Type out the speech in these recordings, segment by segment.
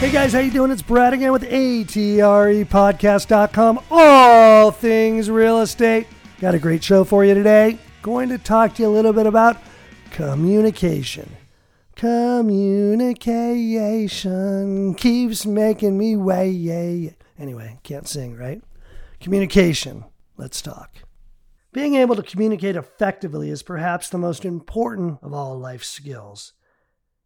Hey guys, how you doing? It's Brad again with ATREpodcast.com. All things real estate. Got a great show for you today. Going to talk to you a little bit about communication. Communication keeps making me way. Anyway, can't sing, right? Communication. Let's talk. Being able to communicate effectively is perhaps the most important of all life skills.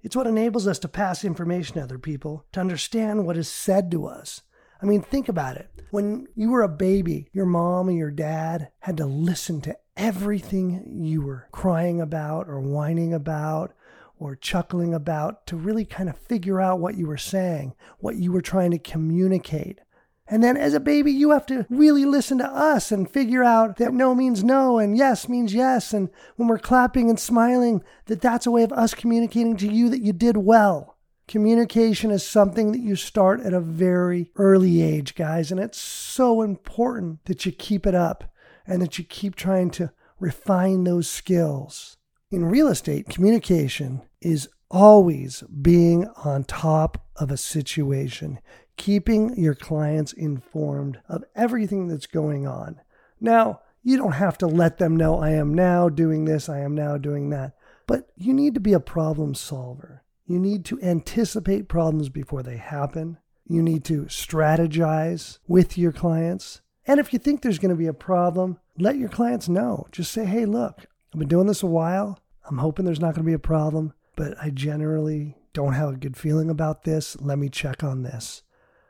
It's what enables us to pass information to other people, to understand what is said to us. I mean, think about it. When you were a baby, your mom and your dad had to listen to everything you were crying about or whining about or chuckling about to really kind of figure out what you were saying, what you were trying to communicate. And then as a baby, you have to really listen to us and figure out that no means no and yes means yes. And when we're clapping and smiling, that that's a way of us communicating to you that you did well. Communication is something that you start at a very early age, guys. And it's so important that you keep it up and that you keep trying to refine those skills. In real estate, communication is always being on top of a situation keeping your clients informed of everything that's going on. Now, you don't have to let them know I am now doing this, I am now doing that, but you need to be a problem solver. You need to anticipate problems before they happen. You need to strategize with your clients. And if you think there's going to be a problem, let your clients know. Just say, hey, look, I've been doing this a while. I'm hoping there's not going to be a problem, but I generally don't have a good feeling about this. Let me check on this.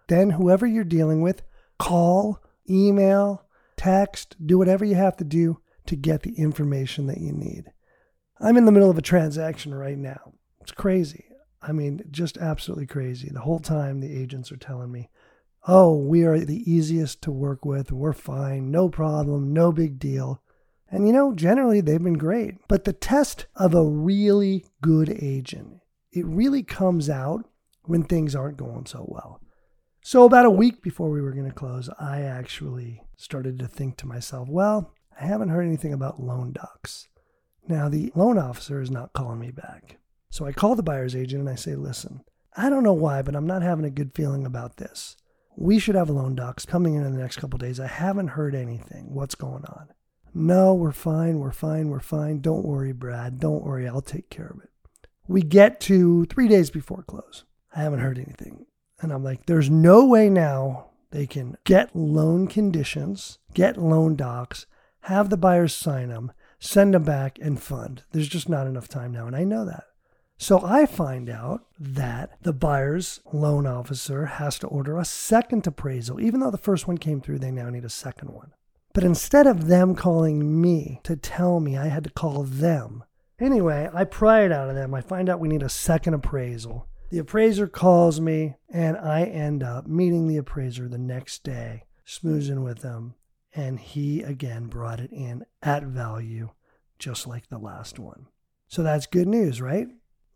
Then, whoever you're dealing with, call, email, text, do whatever you have to do to get the information that you need. I'm in the middle of a transaction right now. It's crazy. I mean, just absolutely crazy. The whole time the agents are telling me, oh, we are the easiest to work with. We're fine. No problem. No big deal. And you know, generally they've been great. But the test of a really good agent, it really comes out when things aren't going so well. So, about a week before we were going to close, I actually started to think to myself, well, I haven't heard anything about loan docs. Now, the loan officer is not calling me back. So I call the buyer's agent and I say, listen, I don't know why, but I'm not having a good feeling about this. We should have loan docs coming in in the next couple days. I haven't heard anything. What's going on? No, we're fine. We're fine. We're fine. Don't worry, Brad. Don't worry. I'll take care of it. We get to three days before close. I haven't heard anything. And I'm like, there's no way now they can get loan conditions, get loan docs, have the buyers sign them, send them back, and fund. There's just not enough time now. And I know that. So I find out that the buyer's loan officer has to order a second appraisal. Even though the first one came through, they now need a second one. But instead of them calling me to tell me I had to call them, anyway, I pry it out of them. I find out we need a second appraisal. The appraiser calls me, and I end up meeting the appraiser the next day, smoozing with him, and he again brought it in at value, just like the last one. So that's good news, right?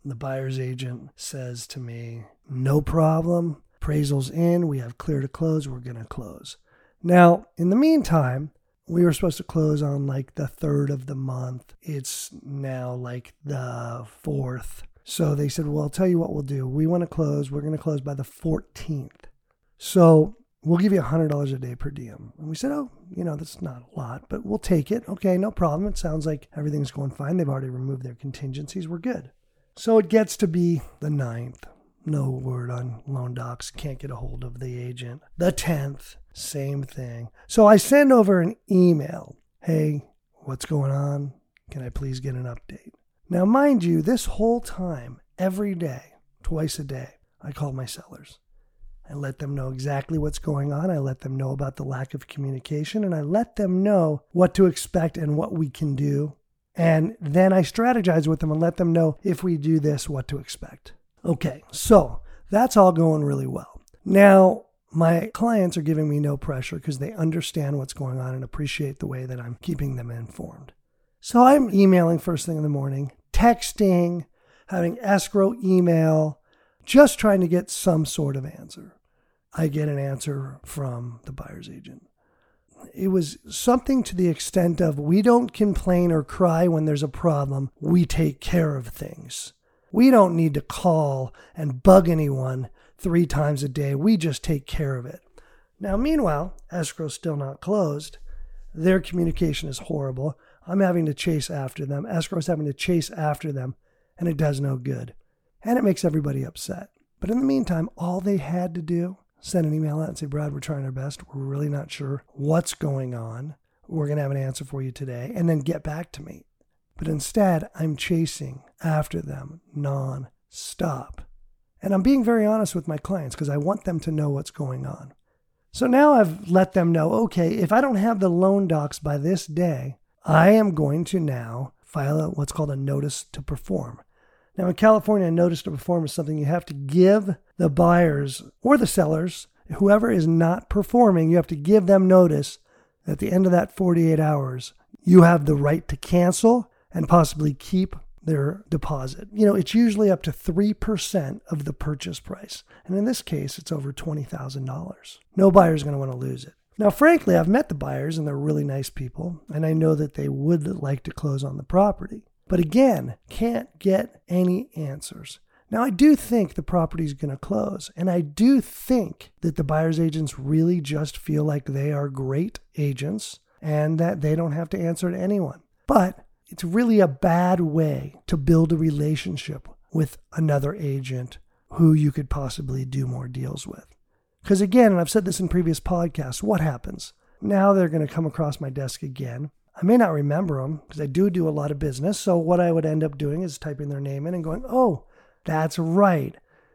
The buyer's agent says to me, No problem. Appraisal's in. We have clear to close. We're going to close. Now, in the meantime, we were supposed to close on like the third of the month. It's now like the fourth. So they said, Well, I'll tell you what we'll do. We want to close. We're going to close by the 14th. So we'll give you $100 a day per diem. And we said, Oh, you know, that's not a lot, but we'll take it. Okay, no problem. It sounds like everything's going fine. They've already removed their contingencies. We're good. So it gets to be the 9th. No word on loan docs. Can't get a hold of the agent. The 10th, same thing. So I send over an email. Hey, what's going on? Can I please get an update? Now, mind you, this whole time, every day, twice a day, I call my sellers. I let them know exactly what's going on. I let them know about the lack of communication and I let them know what to expect and what we can do. And then I strategize with them and let them know if we do this, what to expect. Okay, so that's all going really well. Now, my clients are giving me no pressure because they understand what's going on and appreciate the way that I'm keeping them informed. So I'm emailing first thing in the morning, texting, having escrow email, just trying to get some sort of answer. I get an answer from the buyer's agent. It was something to the extent of we don't complain or cry when there's a problem, we take care of things. We don't need to call and bug anyone three times a day. We just take care of it. Now, meanwhile, escrow's still not closed. Their communication is horrible. I'm having to chase after them. Escrow's having to chase after them, and it does no good. And it makes everybody upset. But in the meantime, all they had to do, send an email out and say, Brad, we're trying our best. We're really not sure what's going on. We're going to have an answer for you today, and then get back to me. But instead, I'm chasing after them non stop. And I'm being very honest with my clients because I want them to know what's going on. So now I've let them know okay, if I don't have the loan docs by this day, I am going to now file a, what's called a notice to perform. Now, in California, a notice to perform is something you have to give the buyers or the sellers, whoever is not performing, you have to give them notice at the end of that 48 hours. You have the right to cancel and possibly keep their deposit. You know, it's usually up to 3% of the purchase price. And in this case, it's over $20,000. No buyer is going to want to lose it. Now, frankly, I've met the buyers and they're really nice people, and I know that they would like to close on the property. But again, can't get any answers. Now, I do think the property is going to close, and I do think that the buyer's agents really just feel like they are great agents and that they don't have to answer to anyone. But it's really a bad way to build a relationship with another agent who you could possibly do more deals with. Because again, and I've said this in previous podcasts, what happens? Now they're going to come across my desk again. I may not remember them because I do do a lot of business. So what I would end up doing is typing their name in and going, oh, that's right.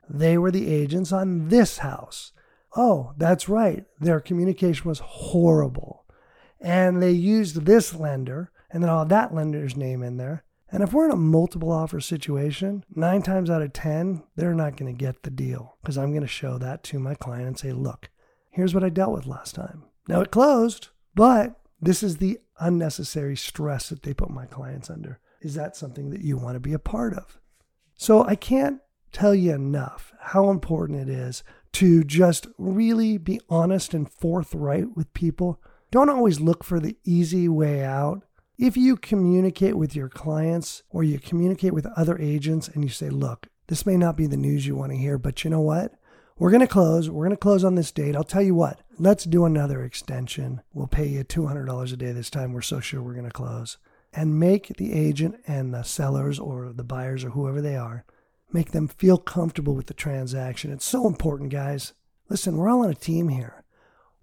They were the agents on this house. Oh, that's right. Their communication was horrible. And they used this lender and then I'll have that lender's name in there. And if we're in a multiple offer situation, nine times out of 10, they're not going to get the deal because I'm going to show that to my client and say, look, here's what I dealt with last time. Now it closed, but this is the unnecessary stress that they put my clients under. Is that something that you want to be a part of? So I can't tell you enough how important it is to just really be honest and forthright with people. Don't always look for the easy way out. If you communicate with your clients or you communicate with other agents and you say, look, this may not be the news you want to hear, but you know what? We're going to close. We're going to close on this date. I'll tell you what, let's do another extension. We'll pay you $200 a day this time. We're so sure we're going to close. And make the agent and the sellers or the buyers or whoever they are, make them feel comfortable with the transaction. It's so important, guys. Listen, we're all on a team here.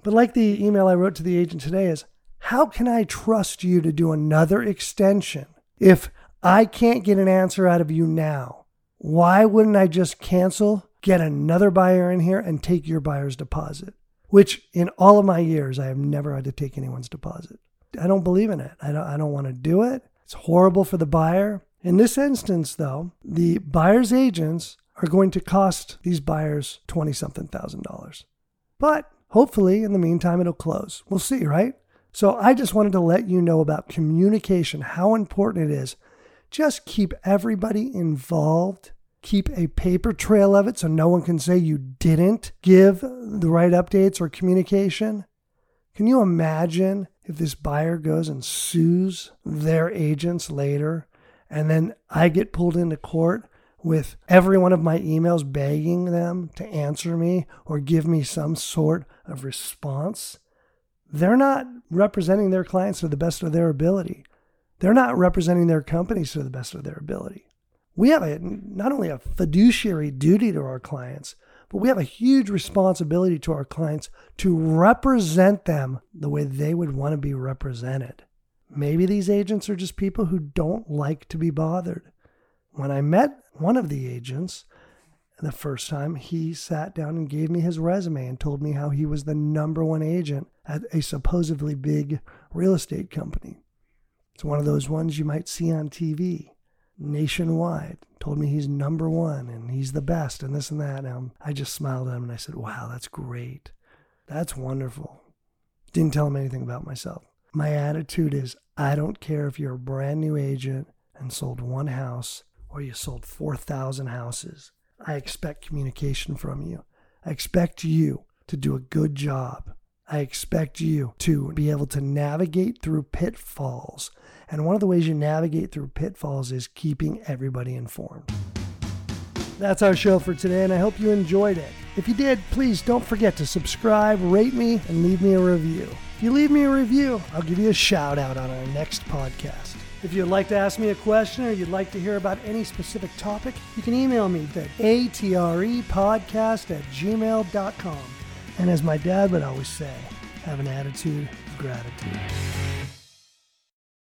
But like the email I wrote to the agent today is, how can I trust you to do another extension if I can't get an answer out of you now? Why wouldn't I just cancel, get another buyer in here, and take your buyer's deposit? Which in all of my years, I have never had to take anyone's deposit. I don't believe in it. I don't, I don't want to do it. It's horrible for the buyer. In this instance, though, the buyer's agents are going to cost these buyers 20 something thousand dollars. But hopefully, in the meantime, it'll close. We'll see, right? So I just wanted to let you know about communication, how important it is. Just keep everybody involved. Keep a paper trail of it so no one can say you didn't give the right updates or communication. Can you imagine if this buyer goes and sues their agents later and then I get pulled into court with every one of my emails begging them to answer me or give me some sort of response? They're not representing their clients to the best of their ability. They're not representing their companies to the best of their ability. We have a, not only a fiduciary duty to our clients, but we have a huge responsibility to our clients to represent them the way they would want to be represented. Maybe these agents are just people who don't like to be bothered. When I met one of the agents, the first time, he sat down and gave me his resume and told me how he was the number one agent at a supposedly big real estate company. It's one of those ones you might see on TV nationwide. Told me he's number one and he's the best and this and that. And um, I just smiled at him and I said, Wow, that's great. That's wonderful. Didn't tell him anything about myself. My attitude is I don't care if you're a brand new agent and sold one house or you sold 4,000 houses. I expect communication from you. I expect you to do a good job. I expect you to be able to navigate through pitfalls. And one of the ways you navigate through pitfalls is keeping everybody informed. That's our show for today, and I hope you enjoyed it. If you did, please don't forget to subscribe, rate me, and leave me a review. If you leave me a review, I'll give you a shout out on our next podcast. If you'd like to ask me a question or you'd like to hear about any specific topic, you can email me at atrepodcast at gmail.com. And as my dad would always say, have an attitude of gratitude.